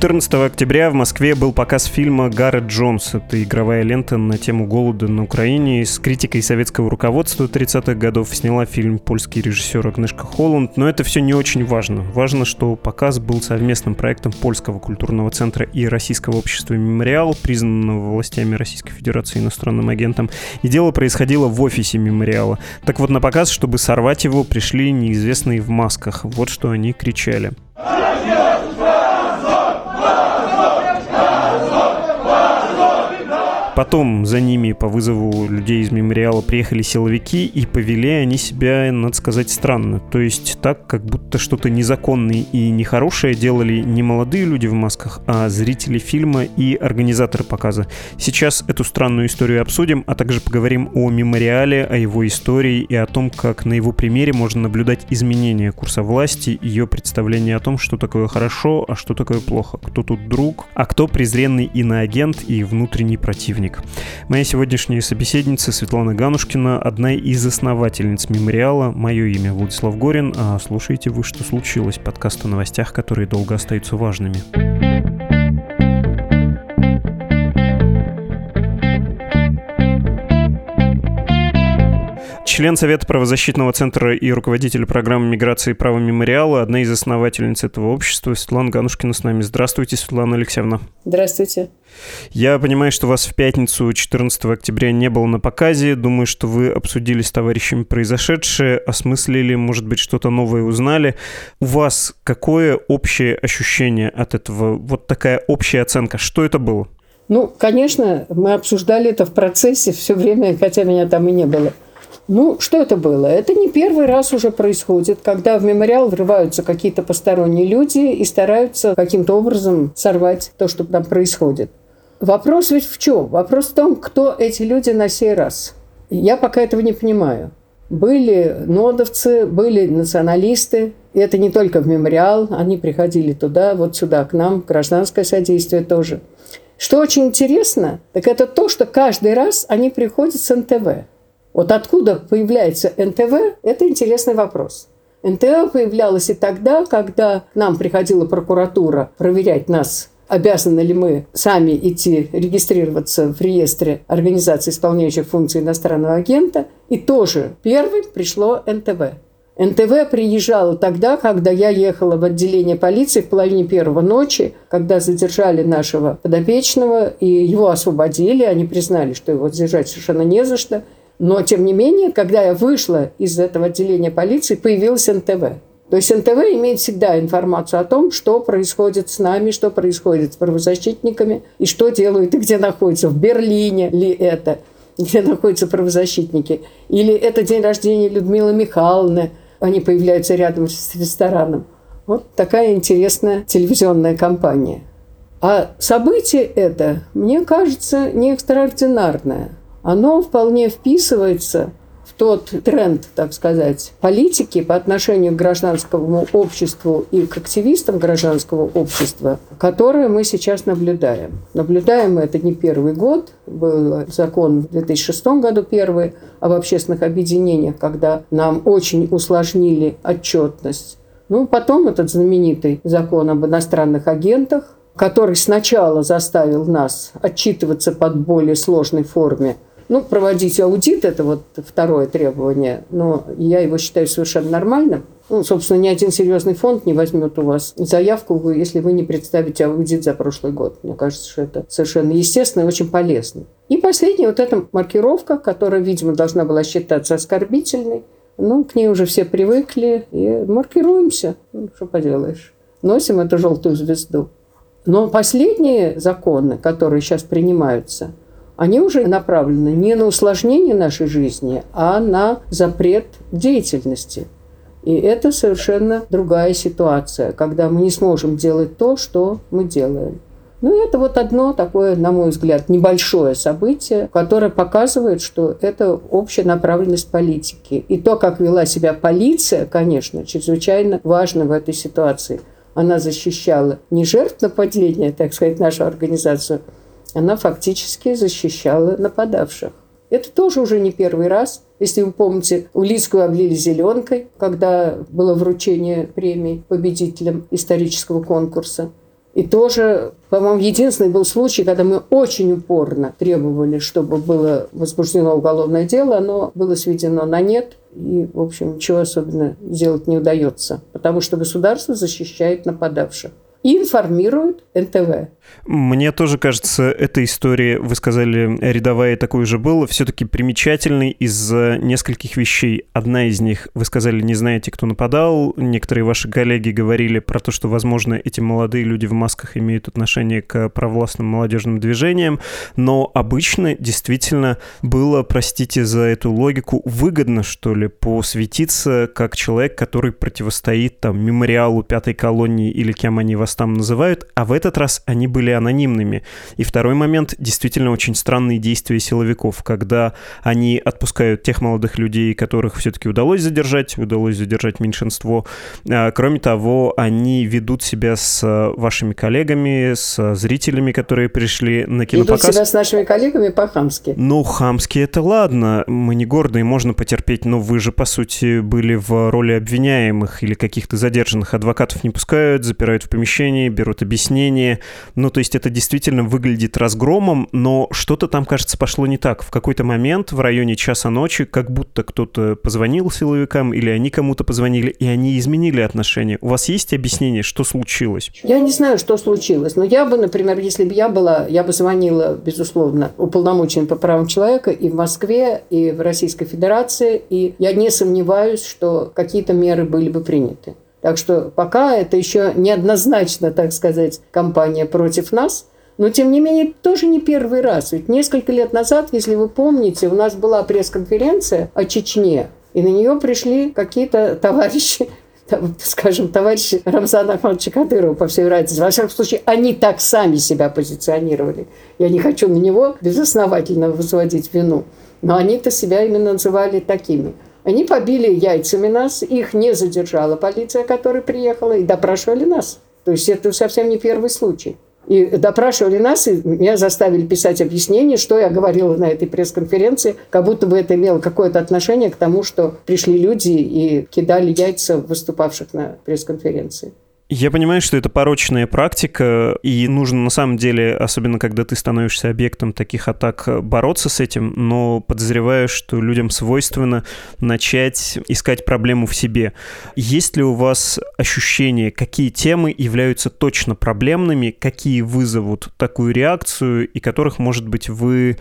14 октября в Москве был показ фильма «Гаррет Джонс». Это игровая лента на тему голода на Украине. С критикой советского руководства 30-х годов сняла фильм польский режиссер Агнешка Холланд. Но это все не очень важно. Важно, что показ был совместным проектом Польского культурного центра и Российского общества «Мемориал», признанного властями Российской Федерации иностранным агентом. И дело происходило в офисе «Мемориала». Так вот, на показ, чтобы сорвать его, пришли неизвестные в масках. Вот что они кричали. Потом за ними по вызову людей из мемориала приехали силовики и повели они себя, надо сказать, странно. То есть так, как будто что-то незаконное и нехорошее делали не молодые люди в масках, а зрители фильма и организаторы показа. Сейчас эту странную историю обсудим, а также поговорим о мемориале, о его истории и о том, как на его примере можно наблюдать изменения курса власти, ее представление о том, что такое хорошо, а что такое плохо, кто тут друг, а кто презренный иноагент и внутренний противник праздник. Моя сегодняшняя собеседница Светлана Ганушкина, одна из основательниц мемориала. Мое имя Владислав Горин, а слушайте вы «Что случилось?» подкаст о новостях, которые долго остаются важными. Член Совета правозащитного центра и руководитель программы миграции и права мемориала, одна из основательниц этого общества, Светлана Ганушкина с нами. Здравствуйте, Светлана Алексеевна. Здравствуйте. Я понимаю, что вас в пятницу 14 октября не было на показе. Думаю, что вы обсудили с товарищами произошедшее, осмыслили, может быть, что-то новое узнали. У вас какое общее ощущение от этого? Вот такая общая оценка. Что это было? Ну, конечно, мы обсуждали это в процессе все время, хотя меня там и не было. Ну, что это было? Это не первый раз уже происходит, когда в мемориал врываются какие-то посторонние люди и стараются каким-то образом сорвать то, что там происходит. Вопрос ведь в чем? Вопрос в том, кто эти люди на сей раз. Я пока этого не понимаю. Были нодовцы, были националисты. И это не только в мемориал. Они приходили туда, вот сюда, к нам, гражданское содействие тоже. Что очень интересно, так это то, что каждый раз они приходят с НТВ. Вот откуда появляется НТВ, это интересный вопрос. НТВ появлялось и тогда, когда к нам приходила прокуратура проверять нас, обязаны ли мы сами идти регистрироваться в реестре организации, исполняющих функции иностранного агента. И тоже первым пришло НТВ. НТВ приезжала тогда, когда я ехала в отделение полиции в половине первого ночи, когда задержали нашего подопечного, и его освободили. Они признали, что его задержать совершенно не за что. Но, тем не менее, когда я вышла из этого отделения полиции, появилась НТВ. То есть НТВ имеет всегда информацию о том, что происходит с нами, что происходит с правозащитниками, и что делают, и где находятся. В Берлине ли это, где находятся правозащитники. Или это день рождения Людмилы Михайловны. Они появляются рядом с рестораном. Вот такая интересная телевизионная кампания. А событие это, мне кажется, не экстраординарное – оно вполне вписывается в тот тренд, так сказать, политики по отношению к гражданскому обществу и к активистам гражданского общества, которое мы сейчас наблюдаем. Наблюдаем мы это не первый год, был закон в 2006 году первый об общественных объединениях, когда нам очень усложнили отчетность. Ну, потом этот знаменитый закон об иностранных агентах, который сначала заставил нас отчитываться под более сложной форме ну, проводить аудит – это вот второе требование, но я его считаю совершенно нормальным. Ну, собственно, ни один серьезный фонд не возьмет у вас заявку, если вы не представите аудит за прошлый год. Мне кажется, что это совершенно естественно и очень полезно. И последняя вот эта маркировка, которая, видимо, должна была считаться оскорбительной. Ну, к ней уже все привыкли и маркируемся. Ну, что поделаешь. Носим эту желтую звезду. Но последние законы, которые сейчас принимаются – они уже направлены не на усложнение нашей жизни, а на запрет деятельности. И это совершенно другая ситуация, когда мы не сможем делать то, что мы делаем. Ну, это вот одно такое, на мой взгляд, небольшое событие, которое показывает, что это общая направленность политики. И то, как вела себя полиция, конечно, чрезвычайно важно в этой ситуации. Она защищала не жертв нападения, так сказать, нашу организацию, она фактически защищала нападавших. Это тоже уже не первый раз. Если вы помните, Улицкую облили зеленкой, когда было вручение премии победителям исторического конкурса. И тоже, по-моему, единственный был случай, когда мы очень упорно требовали, чтобы было возбуждено уголовное дело, оно было сведено на нет, и, в общем, ничего особенно сделать не удается, потому что государство защищает нападавших и информирует НТВ. Мне тоже кажется, эта история, вы сказали, рядовая такой же была, все-таки примечательной из-за нескольких вещей. Одна из них, вы сказали, не знаете, кто нападал. Некоторые ваши коллеги говорили про то, что, возможно, эти молодые люди в масках имеют отношение к провластным молодежным движениям. Но обычно действительно было, простите за эту логику, выгодно, что ли, посвятиться как человек, который противостоит там мемориалу пятой колонии или кем они вас там называют, а в этот раз они были анонимными. И второй момент, действительно очень странные действия силовиков, когда они отпускают тех молодых людей, которых все-таки удалось задержать, удалось задержать меньшинство. А, кроме того, они ведут себя с вашими коллегами, с зрителями, которые пришли на кинопоказ. Ведут себя с нашими коллегами по-хамски. Ну, хамски это ладно, мы не гордые, можно потерпеть, но вы же, по сути, были в роли обвиняемых или каких-то задержанных. Адвокатов не пускают, запирают в помещении, берут объяснение. Ну, то есть это действительно выглядит разгромом, но что-то там, кажется, пошло не так. В какой-то момент в районе часа ночи как будто кто-то позвонил силовикам или они кому-то позвонили, и они изменили отношения. У вас есть объяснение, что случилось? Я не знаю, что случилось, но я бы, например, если бы я была, я бы звонила, безусловно, уполномоченным по правам человека и в Москве, и в Российской Федерации, и я не сомневаюсь, что какие-то меры были бы приняты. Так что пока это еще неоднозначно, так сказать, кампания против нас. Но, тем не менее, тоже не первый раз. Ведь несколько лет назад, если вы помните, у нас была пресс-конференция о Чечне. И на нее пришли какие-то товарищи, скажем, товарищи Рамзана Ахмадовича Кадырова, по всей вероятности. Во всяком случае, они так сами себя позиционировали. Я не хочу на него безосновательно возводить вину. Но они-то себя именно называли такими – они побили яйцами нас, их не задержала полиция, которая приехала, и допрашивали нас. То есть это совсем не первый случай. И допрашивали нас, и меня заставили писать объяснение, что я говорила на этой пресс-конференции, как будто бы это имело какое-то отношение к тому, что пришли люди и кидали яйца выступавших на пресс-конференции. Я понимаю, что это порочная практика, и нужно на самом деле, особенно когда ты становишься объектом таких атак, бороться с этим, но подозреваю, что людям свойственно начать искать проблему в себе. Есть ли у вас ощущение, какие темы являются точно проблемными, какие вызовут такую реакцию, и которых, может быть, вы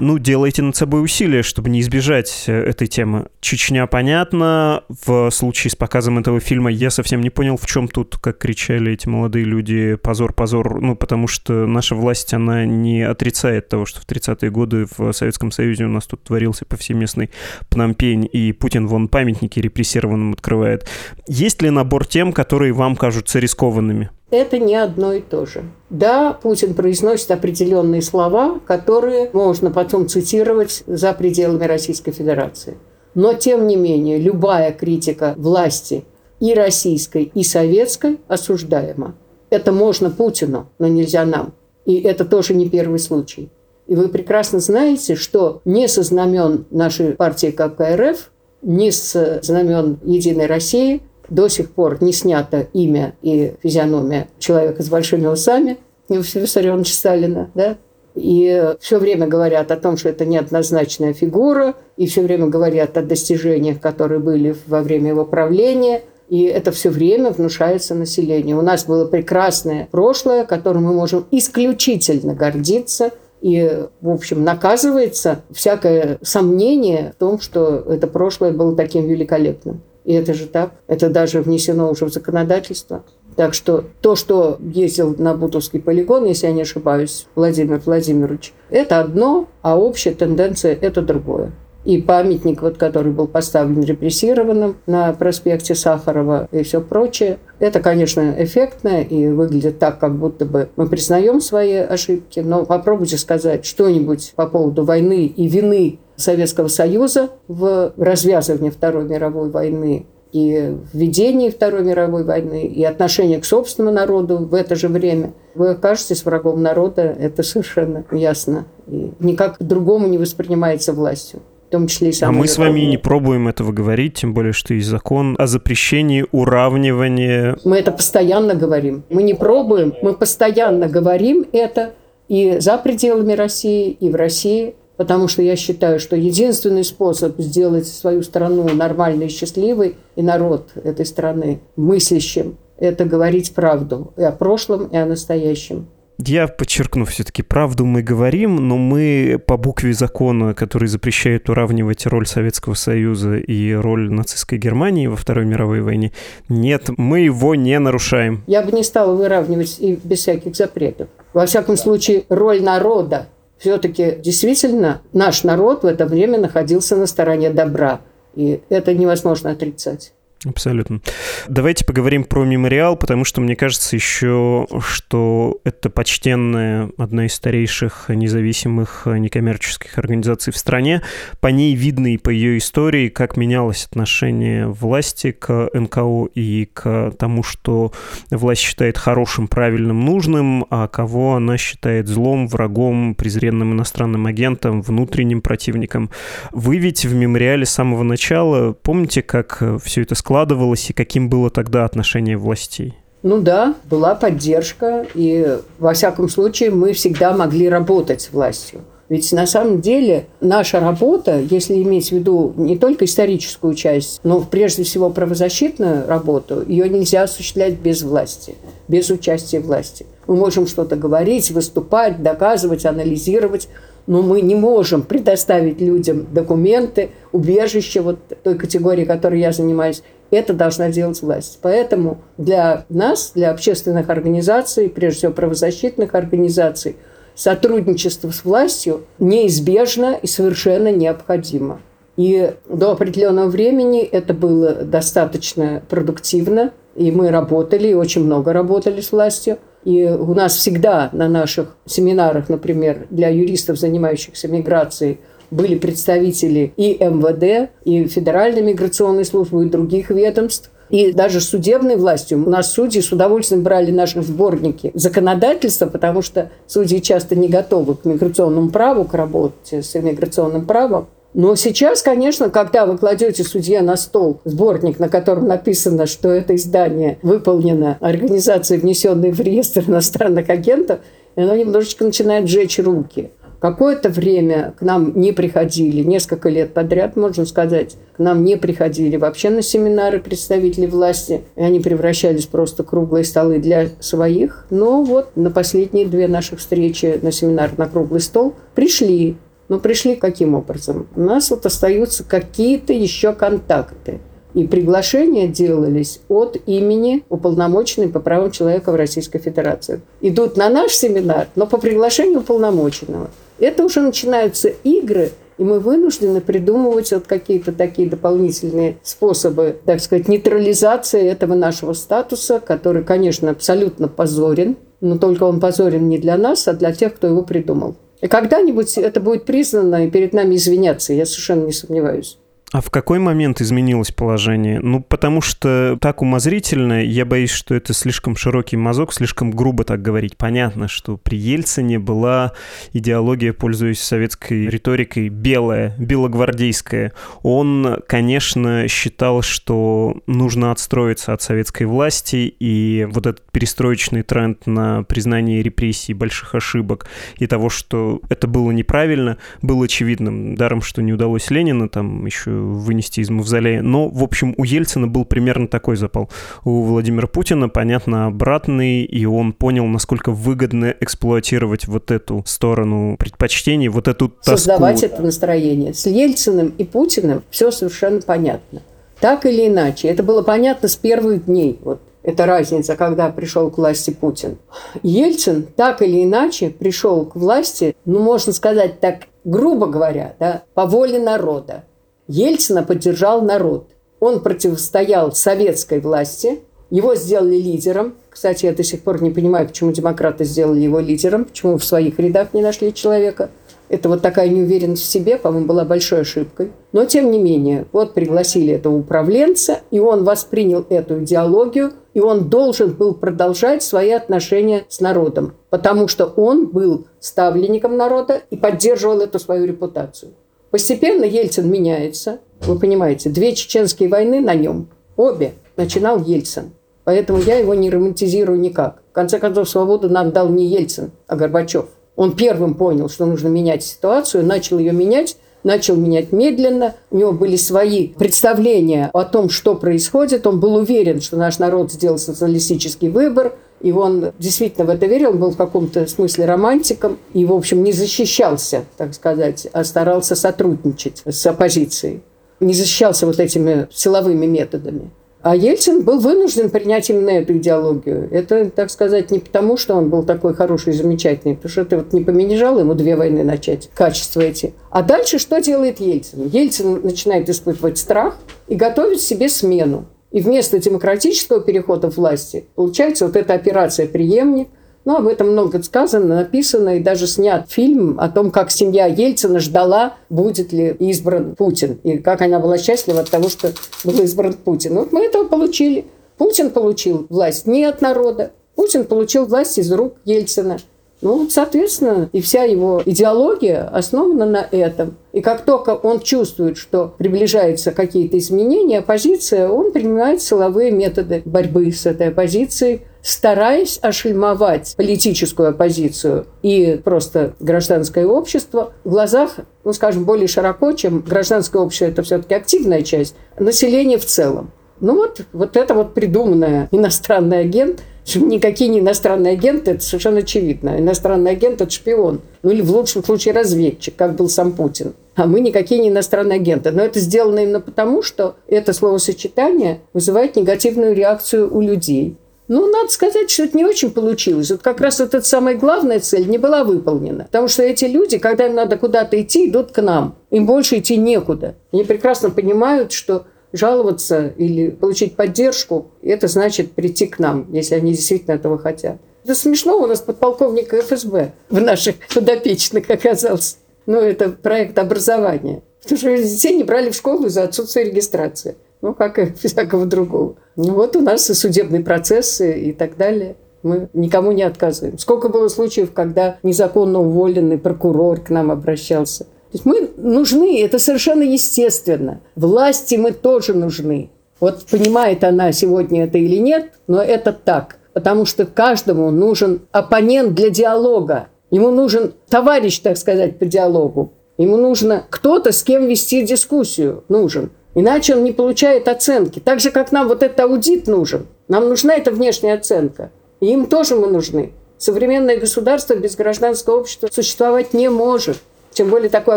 ну, делаете над собой усилия, чтобы не избежать этой темы? Чечня, понятно. В случае с показом этого фильма я совсем не понял, в чем тут как кричали эти молодые люди «позор, позор», ну, потому что наша власть, она не отрицает того, что в 30-е годы в Советском Союзе у нас тут творился повсеместный Пномпень, и Путин вон памятники репрессированным открывает. Есть ли набор тем, которые вам кажутся рискованными? это не одно и то же. Да, Путин произносит определенные слова, которые можно потом цитировать за пределами Российской Федерации. Но, тем не менее, любая критика власти и российской, и советской осуждаема. Это можно Путину, но нельзя нам. И это тоже не первый случай. И вы прекрасно знаете, что не со знамен нашей партии КПРФ, не с знамен Единой России до сих пор не снято имя и физиономия человека с большими усами, Виссарионовича Сталина, да? И все время говорят о том, что это неоднозначная фигура, и все время говорят о достижениях, которые были во время его правления – и это все время внушается населению. У нас было прекрасное прошлое, которым мы можем исключительно гордиться. И, в общем, наказывается всякое сомнение в том, что это прошлое было таким великолепным. И это же так. Это даже внесено уже в законодательство. Так что то, что ездил на Бутовский полигон, если я не ошибаюсь, Владимир Владимирович, это одно, а общая тенденция – это другое. И памятник, вот, который был поставлен репрессированным на проспекте Сахарова и все прочее. Это, конечно, эффектно и выглядит так, как будто бы мы признаем свои ошибки, но попробуйте сказать что-нибудь по поводу войны и вины Советского Союза в развязывании Второй мировой войны и введении Второй мировой войны, и отношение к собственному народу в это же время. Вы окажетесь врагом народа, это совершенно ясно. И никак другому не воспринимается властью том числе и А мы с вами не пробуем этого говорить, тем более, что есть закон о запрещении уравнивания. Мы это постоянно говорим. Мы не пробуем, мы постоянно говорим это и за пределами России, и в России, потому что я считаю, что единственный способ сделать свою страну нормальной и счастливой, и народ этой страны мыслящим, это говорить правду и о прошлом, и о настоящем. Я подчеркну, все-таки правду мы говорим, но мы по букве закона, который запрещает уравнивать роль Советского Союза и роль нацистской Германии во Второй мировой войне, нет, мы его не нарушаем. Я бы не стала выравнивать и без всяких запретов. Во всяком случае, роль народа. Все-таки действительно наш народ в это время находился на стороне добра. И это невозможно отрицать. Абсолютно. Давайте поговорим про мемориал, потому что мне кажется еще, что это почтенная, одна из старейших независимых некоммерческих организаций в стране. По ней видно и по ее истории, как менялось отношение власти к НКО и к тому, что власть считает хорошим, правильным, нужным, а кого она считает злом, врагом, презренным иностранным агентом, внутренним противником. Вы ведь в мемориале с самого начала помните, как все это складывалось? Складывалось и каким было тогда отношение властей? Ну да, была поддержка, и во всяком случае мы всегда могли работать с властью. Ведь на самом деле наша работа, если иметь в виду не только историческую часть, но прежде всего правозащитную работу, ее нельзя осуществлять без власти, без участия власти. Мы можем что-то говорить, выступать, доказывать, анализировать, но мы не можем предоставить людям документы, убежище вот той категории, которой я занимаюсь, это должна делать власть. Поэтому для нас, для общественных организаций, прежде всего правозащитных организаций, сотрудничество с властью неизбежно и совершенно необходимо. И до определенного времени это было достаточно продуктивно, и мы работали, и очень много работали с властью. И у нас всегда на наших семинарах, например, для юристов, занимающихся миграцией, были представители и МВД, и Федеральной миграционной службы, и других ведомств. И даже судебной властью. У нас судьи с удовольствием брали наши сборники законодательства, потому что судьи часто не готовы к миграционному праву, к работе с иммиграционным правом. Но сейчас, конечно, когда вы кладете судье на стол сборник, на котором написано, что это издание выполнено организацией, внесенной в реестр иностранных агентов, оно немножечко начинает жечь руки. Какое-то время к нам не приходили, несколько лет подряд, можно сказать, к нам не приходили вообще на семинары представители власти, и они превращались просто в круглые столы для своих. Но вот на последние две наши встречи на семинар на круглый стол пришли. Но пришли каким образом? У нас вот остаются какие-то еще контакты. И приглашения делались от имени уполномоченной по правам человека в Российской Федерации. Идут на наш семинар, но по приглашению уполномоченного. Это уже начинаются игры, и мы вынуждены придумывать вот какие-то такие дополнительные способы, так сказать, нейтрализации этого нашего статуса, который, конечно, абсолютно позорен, но только он позорен не для нас, а для тех, кто его придумал. И когда-нибудь это будет признано и перед нами извиняться, я совершенно не сомневаюсь. А в какой момент изменилось положение? Ну, потому что так умозрительно, я боюсь, что это слишком широкий мазок, слишком грубо так говорить. Понятно, что при Ельцине была идеология, пользуясь советской риторикой, белая, белогвардейская. Он, конечно, считал, что нужно отстроиться от советской власти, и вот этот перестроечный тренд на признание репрессий, больших ошибок и того, что это было неправильно, был очевидным. Даром, что не удалось Ленина там еще вынести из мавзолея. Но, в общем, у Ельцина был примерно такой запал. У Владимира Путина, понятно, обратный, и он понял, насколько выгодно эксплуатировать вот эту сторону предпочтений, вот эту тоску. Создавать это настроение. С Ельциным и Путиным все совершенно понятно. Так или иначе. Это было понятно с первых дней. Вот это разница, когда пришел к власти Путин. Ельцин так или иначе пришел к власти, ну, можно сказать так, грубо говоря, да, по воле народа. Ельцина поддержал народ. Он противостоял советской власти, его сделали лидером. Кстати, я до сих пор не понимаю, почему демократы сделали его лидером, почему в своих рядах не нашли человека – это вот такая неуверенность в себе, по-моему, была большой ошибкой. Но, тем не менее, вот пригласили этого управленца, и он воспринял эту идеологию, и он должен был продолжать свои отношения с народом, потому что он был ставленником народа и поддерживал эту свою репутацию. Постепенно Ельцин меняется. Вы понимаете, две чеченские войны на нем, обе, начинал Ельцин. Поэтому я его не романтизирую никак. В конце концов, свободу нам дал не Ельцин, а Горбачев. Он первым понял, что нужно менять ситуацию, начал ее менять, начал менять медленно. У него были свои представления о том, что происходит. Он был уверен, что наш народ сделал социалистический выбор. И он действительно в это верил, он был в каком-то смысле романтиком и, в общем, не защищался, так сказать, а старался сотрудничать с оппозицией. Не защищался вот этими силовыми методами. А Ельцин был вынужден принять именно эту идеологию. Это, так сказать, не потому, что он был такой хороший и замечательный, потому что это вот не помешало ему две войны начать, качества эти. А дальше что делает Ельцин? Ельцин начинает испытывать страх и готовит себе смену. И вместо демократического перехода власти получается вот эта операция «Преемник», ну, об этом много сказано, написано и даже снят фильм о том, как семья Ельцина ждала, будет ли избран Путин. И как она была счастлива от того, что был избран Путин. Вот мы этого получили. Путин получил власть не от народа. Путин получил власть из рук Ельцина. Ну, соответственно, и вся его идеология основана на этом. И как только он чувствует, что приближаются какие-то изменения, оппозиция, он принимает силовые методы борьбы с этой оппозицией, стараясь ошельмовать политическую оппозицию и просто гражданское общество в глазах, ну, скажем, более широко, чем гражданское общество, это все-таки активная часть, населения в целом. Ну вот, вот это вот придуманная иностранный агент, никакие не иностранные агенты, это совершенно очевидно. Иностранный агент – это шпион. Ну или в лучшем случае разведчик, как был сам Путин. А мы никакие не иностранные агенты. Но это сделано именно потому, что это словосочетание вызывает негативную реакцию у людей. Ну, надо сказать, что это не очень получилось. Вот как раз эта самая главная цель не была выполнена. Потому что эти люди, когда им надо куда-то идти, идут к нам. Им больше идти некуда. Они прекрасно понимают, что жаловаться или получить поддержку, это значит прийти к нам, если они действительно этого хотят. Это смешно, у нас подполковник ФСБ в наших подопечных оказался. Ну, это проект образования. Потому что детей не брали в школу из-за отсутствия регистрации ну, как и всякого другого. Ну, вот у нас и судебные процессы и так далее. Мы никому не отказываем. Сколько было случаев, когда незаконно уволенный прокурор к нам обращался. То есть мы нужны, это совершенно естественно. Власти мы тоже нужны. Вот понимает она сегодня это или нет, но это так. Потому что каждому нужен оппонент для диалога. Ему нужен товарищ, так сказать, по диалогу. Ему нужно кто-то, с кем вести дискуссию. Нужен. Иначе он не получает оценки. Так же, как нам вот этот аудит нужен. Нам нужна эта внешняя оценка. И им тоже мы нужны. Современное государство без гражданского общества существовать не может. Тем более такое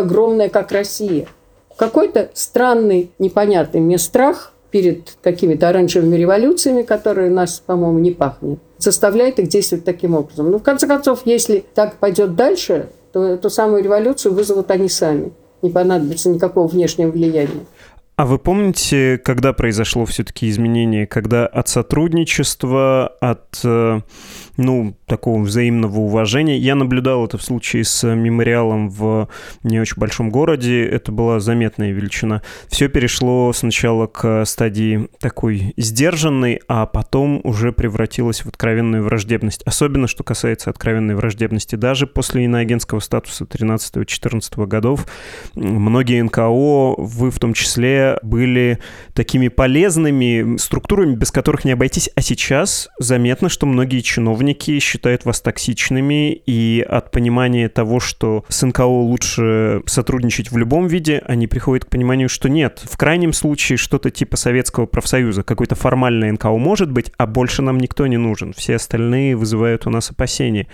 огромное, как Россия. Какой-то странный, непонятный мне страх перед какими-то оранжевыми революциями, которые нас, по-моему, не пахнет, заставляет их действовать таким образом. Ну, в конце концов, если так пойдет дальше, то эту самую революцию вызовут они сами. Не понадобится никакого внешнего влияния. А вы помните, когда произошло все-таки изменение, когда от сотрудничества, от э, ну, такого взаимного уважения. Я наблюдал это в случае с мемориалом в не очень большом городе. Это была заметная величина. Все перешло сначала к стадии такой сдержанной, а потом уже превратилось в откровенную враждебность. Особенно, что касается откровенной враждебности. Даже после иноагентского статуса 13-14 годов многие НКО, вы в том числе, были такими полезными структурами, без которых не обойтись. А сейчас заметно, что многие чиновники чиновники считают вас токсичными, и от понимания того, что с НКО лучше сотрудничать в любом виде, они приходят к пониманию, что нет. В крайнем случае что-то типа Советского профсоюза, какой-то формальный НКО может быть, а больше нам никто не нужен. Все остальные вызывают у нас опасения.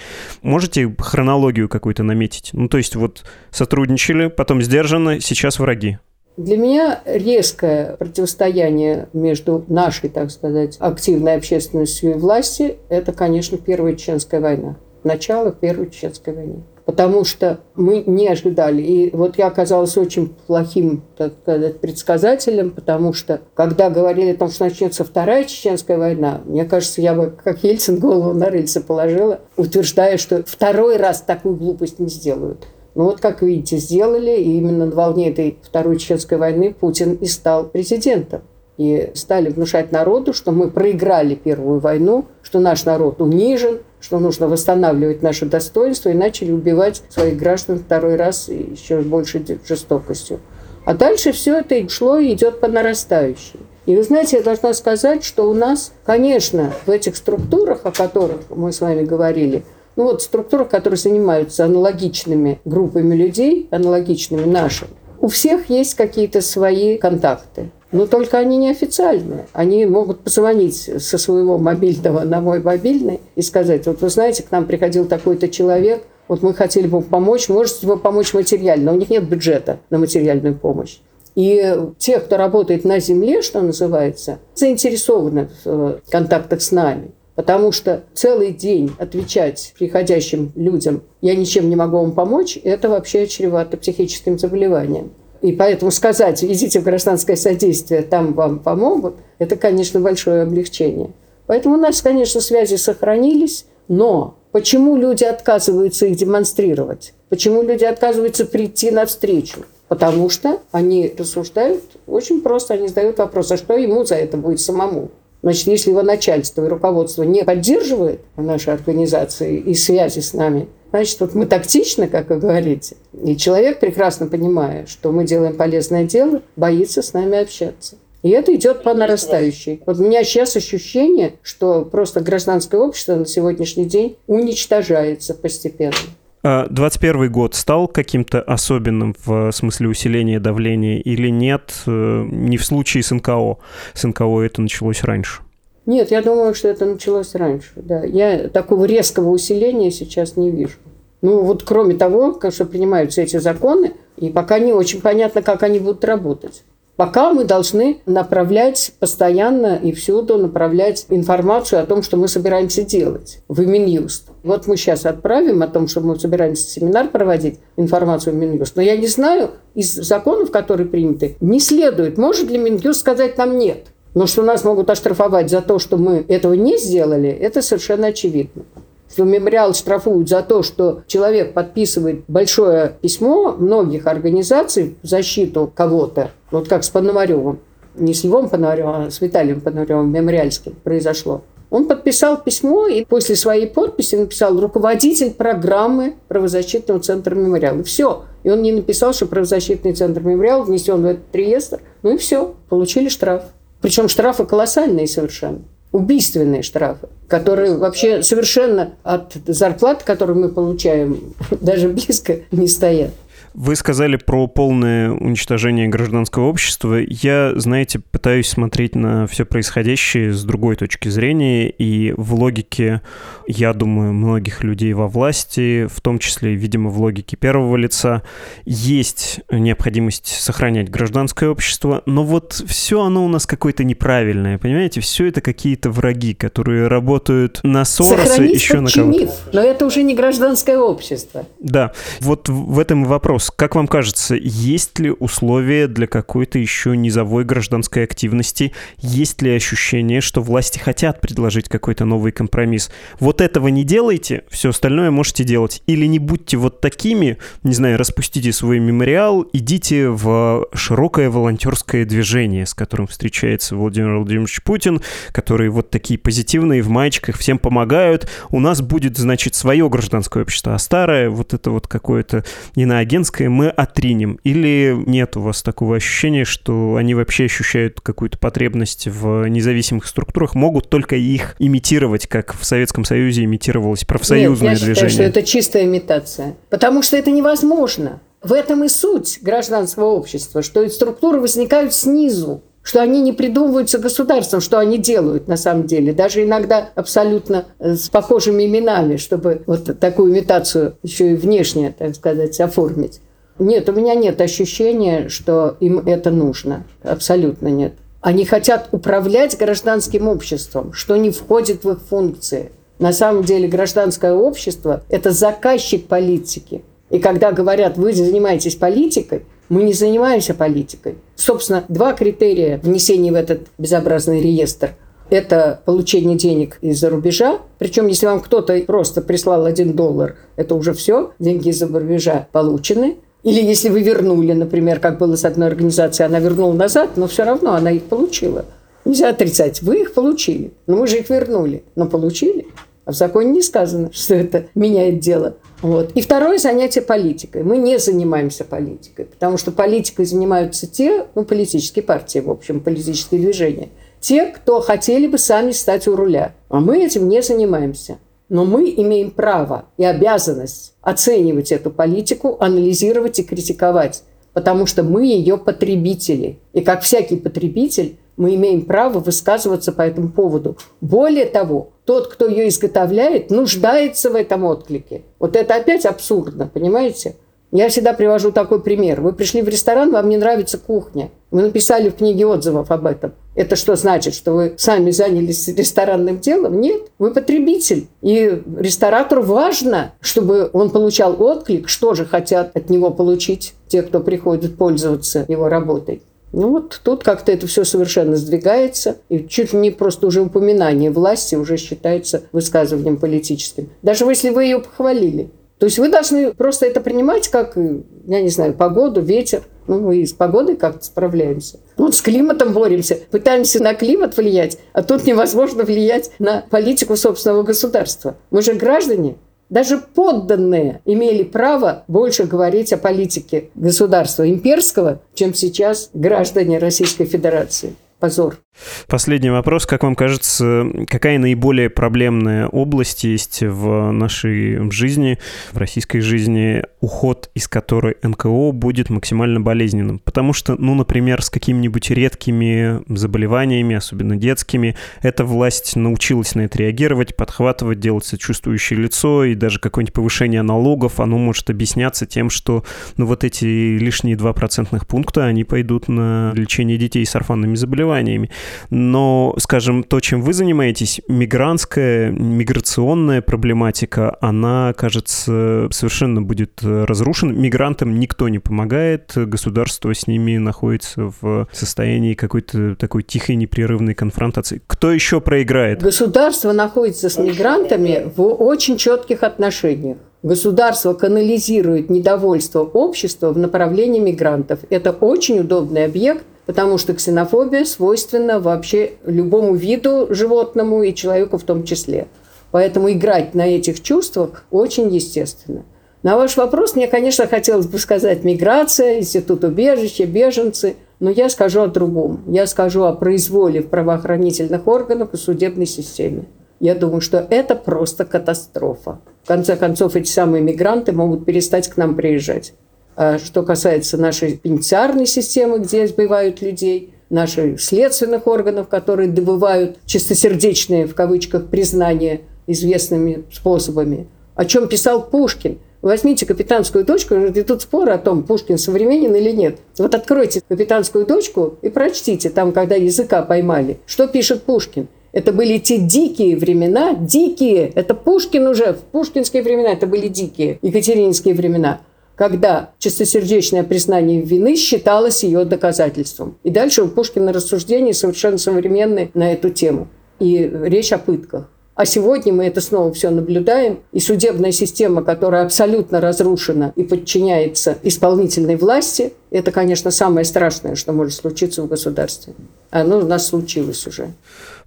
Можете хронологию какую-то наметить? Ну, то есть вот сотрудничали, потом сдержанно, сейчас враги. Для меня резкое противостояние между нашей, так сказать, активной общественностью и властью – это, конечно, Первая Чеченская война. Начало Первой Чеченской войны. потому что мы не ожидали. И вот я оказалась очень плохим, так сказать, предсказателем, потому что когда говорили о том, что начнется вторая чеченская война, мне кажется, я бы, как Ельцин, голову на рельсы положила, утверждая, что второй раз такую глупость не сделают. Ну вот, как видите, сделали, и именно на волне этой Второй Чеченской войны Путин и стал президентом. И стали внушать народу, что мы проиграли Первую войну, что наш народ унижен, что нужно восстанавливать наше достоинство, и начали убивать своих граждан второй раз еще большей жестокостью. А дальше все это шло и идет по нарастающей. И вы знаете, я должна сказать, что у нас, конечно, в этих структурах, о которых мы с вами говорили, ну вот структурах, которые занимаются аналогичными группами людей, аналогичными нашим, у всех есть какие-то свои контакты. Но только они неофициальные. Они могут позвонить со своего мобильного на мой мобильный и сказать, вот вы знаете, к нам приходил такой-то человек, вот мы хотели бы помочь, можете вы помочь материально. У них нет бюджета на материальную помощь. И те, кто работает на земле, что называется, заинтересованы в э, контактах с нами. Потому что целый день отвечать приходящим людям «я ничем не могу вам помочь» – это вообще чревато психическим заболеванием. И поэтому сказать «идите в гражданское содействие, там вам помогут» – это, конечно, большое облегчение. Поэтому у нас, конечно, связи сохранились, но почему люди отказываются их демонстрировать? Почему люди отказываются прийти навстречу? Потому что они рассуждают очень просто, они задают вопрос, а что ему за это будет самому? Значит, если его начальство и руководство не поддерживает наши организации и связи с нами, значит, вот мы тактичны, как вы говорите. И человек, прекрасно понимая, что мы делаем полезное дело, боится с нами общаться. И это идет по нарастающей. Вот у меня сейчас ощущение, что просто гражданское общество на сегодняшний день уничтожается постепенно. 21 а год стал каким-то особенным в смысле усиления давления или нет? Э, не в случае с НКО. С НКО это началось раньше. Нет, я думаю, что это началось раньше. Да. Я такого резкого усиления сейчас не вижу. Ну вот кроме того, что принимаются эти законы, и пока не очень понятно, как они будут работать. Пока мы должны направлять постоянно и всюду направлять информацию о том, что мы собираемся делать в Минюст. Вот мы сейчас отправим о том, что мы собираемся семинар проводить, информацию в Минюст. Но я не знаю, из законов, которые приняты, не следует. Может ли Минюст сказать нам нет? Но что нас могут оштрафовать за то, что мы этого не сделали, это совершенно очевидно что мемориал штрафуют за то, что человек подписывает большое письмо многих организаций в защиту кого-то, вот как с Пономаревым, не с Львом Пономаревым, а с Виталием Пономаревым, мемориальским произошло. Он подписал письмо и после своей подписи написал руководитель программы правозащитного центра «Мемориал». И все. И он не написал, что правозащитный центр «Мемориал» внесен в этот реестр. Ну и все. Получили штраф. Причем штрафы колоссальные совершенно убийственные штрафы, которые вообще совершенно от зарплат, которую мы получаем, даже близко не стоят. Вы сказали про полное уничтожение гражданского общества. Я, знаете, пытаюсь смотреть на все происходящее с другой точки зрения, и в логике, я думаю, многих людей во власти, в том числе, видимо, в логике первого лица, есть необходимость сохранять гражданское общество, но вот все оно у нас какое-то неправильное, понимаете? Все это какие-то враги, которые работают на Сороса, еще на кого-то. Но это уже не гражданское общество. Да, вот в этом вопрос вопрос. Как вам кажется, есть ли условия для какой-то еще низовой гражданской активности? Есть ли ощущение, что власти хотят предложить какой-то новый компромисс? Вот этого не делайте, все остальное можете делать. Или не будьте вот такими, не знаю, распустите свой мемориал, идите в широкое волонтерское движение, с которым встречается Владимир Владимирович Путин, которые вот такие позитивные в маечках всем помогают. У нас будет, значит, свое гражданское общество, а старое вот это вот какое-то иноагентское гражданское мы отринем? Или нет у вас такого ощущения, что они вообще ощущают какую-то потребность в независимых структурах, могут только их имитировать, как в Советском Союзе имитировалось профсоюзное нет, я движение? Считаю, что это чистая имитация. Потому что это невозможно. В этом и суть гражданского общества, что структуры возникают снизу что они не придумываются государством, что они делают на самом деле, даже иногда абсолютно э, с похожими именами, чтобы вот такую имитацию еще и внешне, так сказать, оформить. Нет, у меня нет ощущения, что им это нужно. Абсолютно нет. Они хотят управлять гражданским обществом, что не входит в их функции. На самом деле гражданское общество – это заказчик политики. И когда говорят, вы занимаетесь политикой, мы не занимаемся политикой. Собственно, два критерия внесения в этот безобразный реестр – это получение денег из-за рубежа. Причем, если вам кто-то просто прислал один доллар, это уже все, деньги из-за рубежа получены. Или если вы вернули, например, как было с одной организацией, она вернула назад, но все равно она их получила. Нельзя отрицать. Вы их получили. Но мы же их вернули. Но получили. А в законе не сказано, что это меняет дело. Вот. И второе занятие политикой. Мы не занимаемся политикой, потому что политикой занимаются те, ну, политические партии, в общем, политические движения, те, кто хотели бы сами стать у руля. А мы этим не занимаемся. Но мы имеем право и обязанность оценивать эту политику, анализировать и критиковать, потому что мы ее потребители. И как всякий потребитель, мы имеем право высказываться по этому поводу. Более того, тот, кто ее изготовляет, нуждается в этом отклике. Вот это опять абсурдно, понимаете? Я всегда привожу такой пример. Вы пришли в ресторан, вам не нравится кухня. Вы написали в книге отзывов об этом. Это что значит, что вы сами занялись ресторанным делом? Нет, вы потребитель. И ресторатору важно, чтобы он получал отклик, что же хотят от него получить те, кто приходит пользоваться его работой. Ну вот тут как-то это все совершенно сдвигается, и чуть ли не просто уже упоминание власти уже считается высказыванием политическим. Даже если вы ее похвалили. То есть вы должны просто это принимать как, я не знаю, погоду, ветер. Ну, мы с погодой как-то справляемся. Вот с климатом боремся, пытаемся на климат влиять, а тут невозможно влиять на политику собственного государства. Мы же граждане, даже подданные имели право больше говорить о политике государства имперского, чем сейчас граждане Российской Федерации позор. Последний вопрос. Как вам кажется, какая наиболее проблемная область есть в нашей жизни, в российской жизни, уход из которой НКО будет максимально болезненным? Потому что, ну, например, с какими-нибудь редкими заболеваниями, особенно детскими, эта власть научилась на это реагировать, подхватывать, делать сочувствующее лицо, и даже какое-нибудь повышение налогов, оно может объясняться тем, что, ну, вот эти лишние 2 процентных пункта, они пойдут на лечение детей с орфанными заболеваниями. Но, скажем, то, чем вы занимаетесь, мигрантская, миграционная проблематика, она, кажется, совершенно будет разрушена. Мигрантам никто не помогает, государство с ними находится в состоянии какой-то такой тихой, непрерывной конфронтации. Кто еще проиграет? Государство находится с мигрантами в очень четких отношениях. Государство канализирует недовольство общества в направлении мигрантов. Это очень удобный объект потому что ксенофобия свойственна вообще любому виду животному и человеку в том числе. Поэтому играть на этих чувствах очень естественно. На ваш вопрос мне, конечно, хотелось бы сказать миграция, институт убежища, беженцы, но я скажу о другом. Я скажу о произволе в правоохранительных органах и судебной системе. Я думаю, что это просто катастрофа. В конце концов, эти самые мигранты могут перестать к нам приезжать. А что касается нашей пенитенциарной системы, где избивают людей, наших следственных органов, которые добывают чистосердечные, в кавычках, признания известными способами. О чем писал Пушкин. Возьмите «Капитанскую дочку», и тут спор о том, Пушкин современен или нет. Вот откройте «Капитанскую дочку» и прочтите, там, когда языка поймали, что пишет Пушкин. Это были те дикие времена, дикие, это Пушкин уже, в пушкинские времена это были дикие, екатерининские времена – когда чистосердечное признание вины считалось ее доказательством. И дальше у Пушкина рассуждения совершенно современные на эту тему. И речь о пытках. А сегодня мы это снова все наблюдаем, и судебная система, которая абсолютно разрушена и подчиняется исполнительной власти, это, конечно, самое страшное, что может случиться в государстве. Оно у нас случилось уже.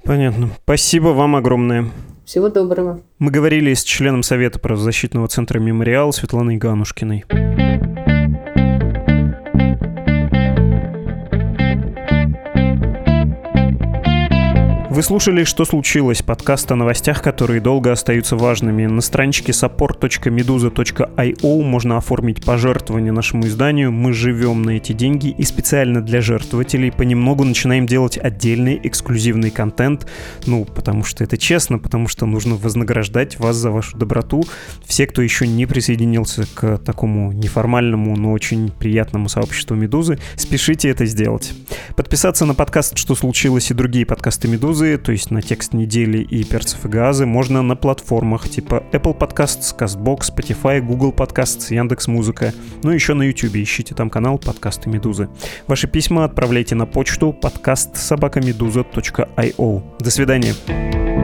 Понятно. Спасибо вам огромное. Всего доброго. Мы говорили с членом Совета правозащитного центра «Мемориал» Светланой Ганушкиной. Вы слушали «Что случилось?» подкаст о новостях, которые долго остаются важными. На страничке support.meduza.io можно оформить пожертвование нашему изданию. Мы живем на эти деньги и специально для жертвователей понемногу начинаем делать отдельный эксклюзивный контент. Ну, потому что это честно, потому что нужно вознаграждать вас за вашу доброту. Все, кто еще не присоединился к такому неформальному, но очень приятному сообществу «Медузы», спешите это сделать. Подписаться на подкаст «Что случилось?» и другие подкасты «Медузы» «Медузы», то есть на текст недели и «Перцев и газы», можно на платформах типа Apple Podcasts, CastBox, Spotify, Google Podcasts, Яндекс.Музыка. Ну и еще на YouTube ищите там канал «Подкасты Медузы». Ваши письма отправляйте на почту подкаст собакамедуза.io. До свидания.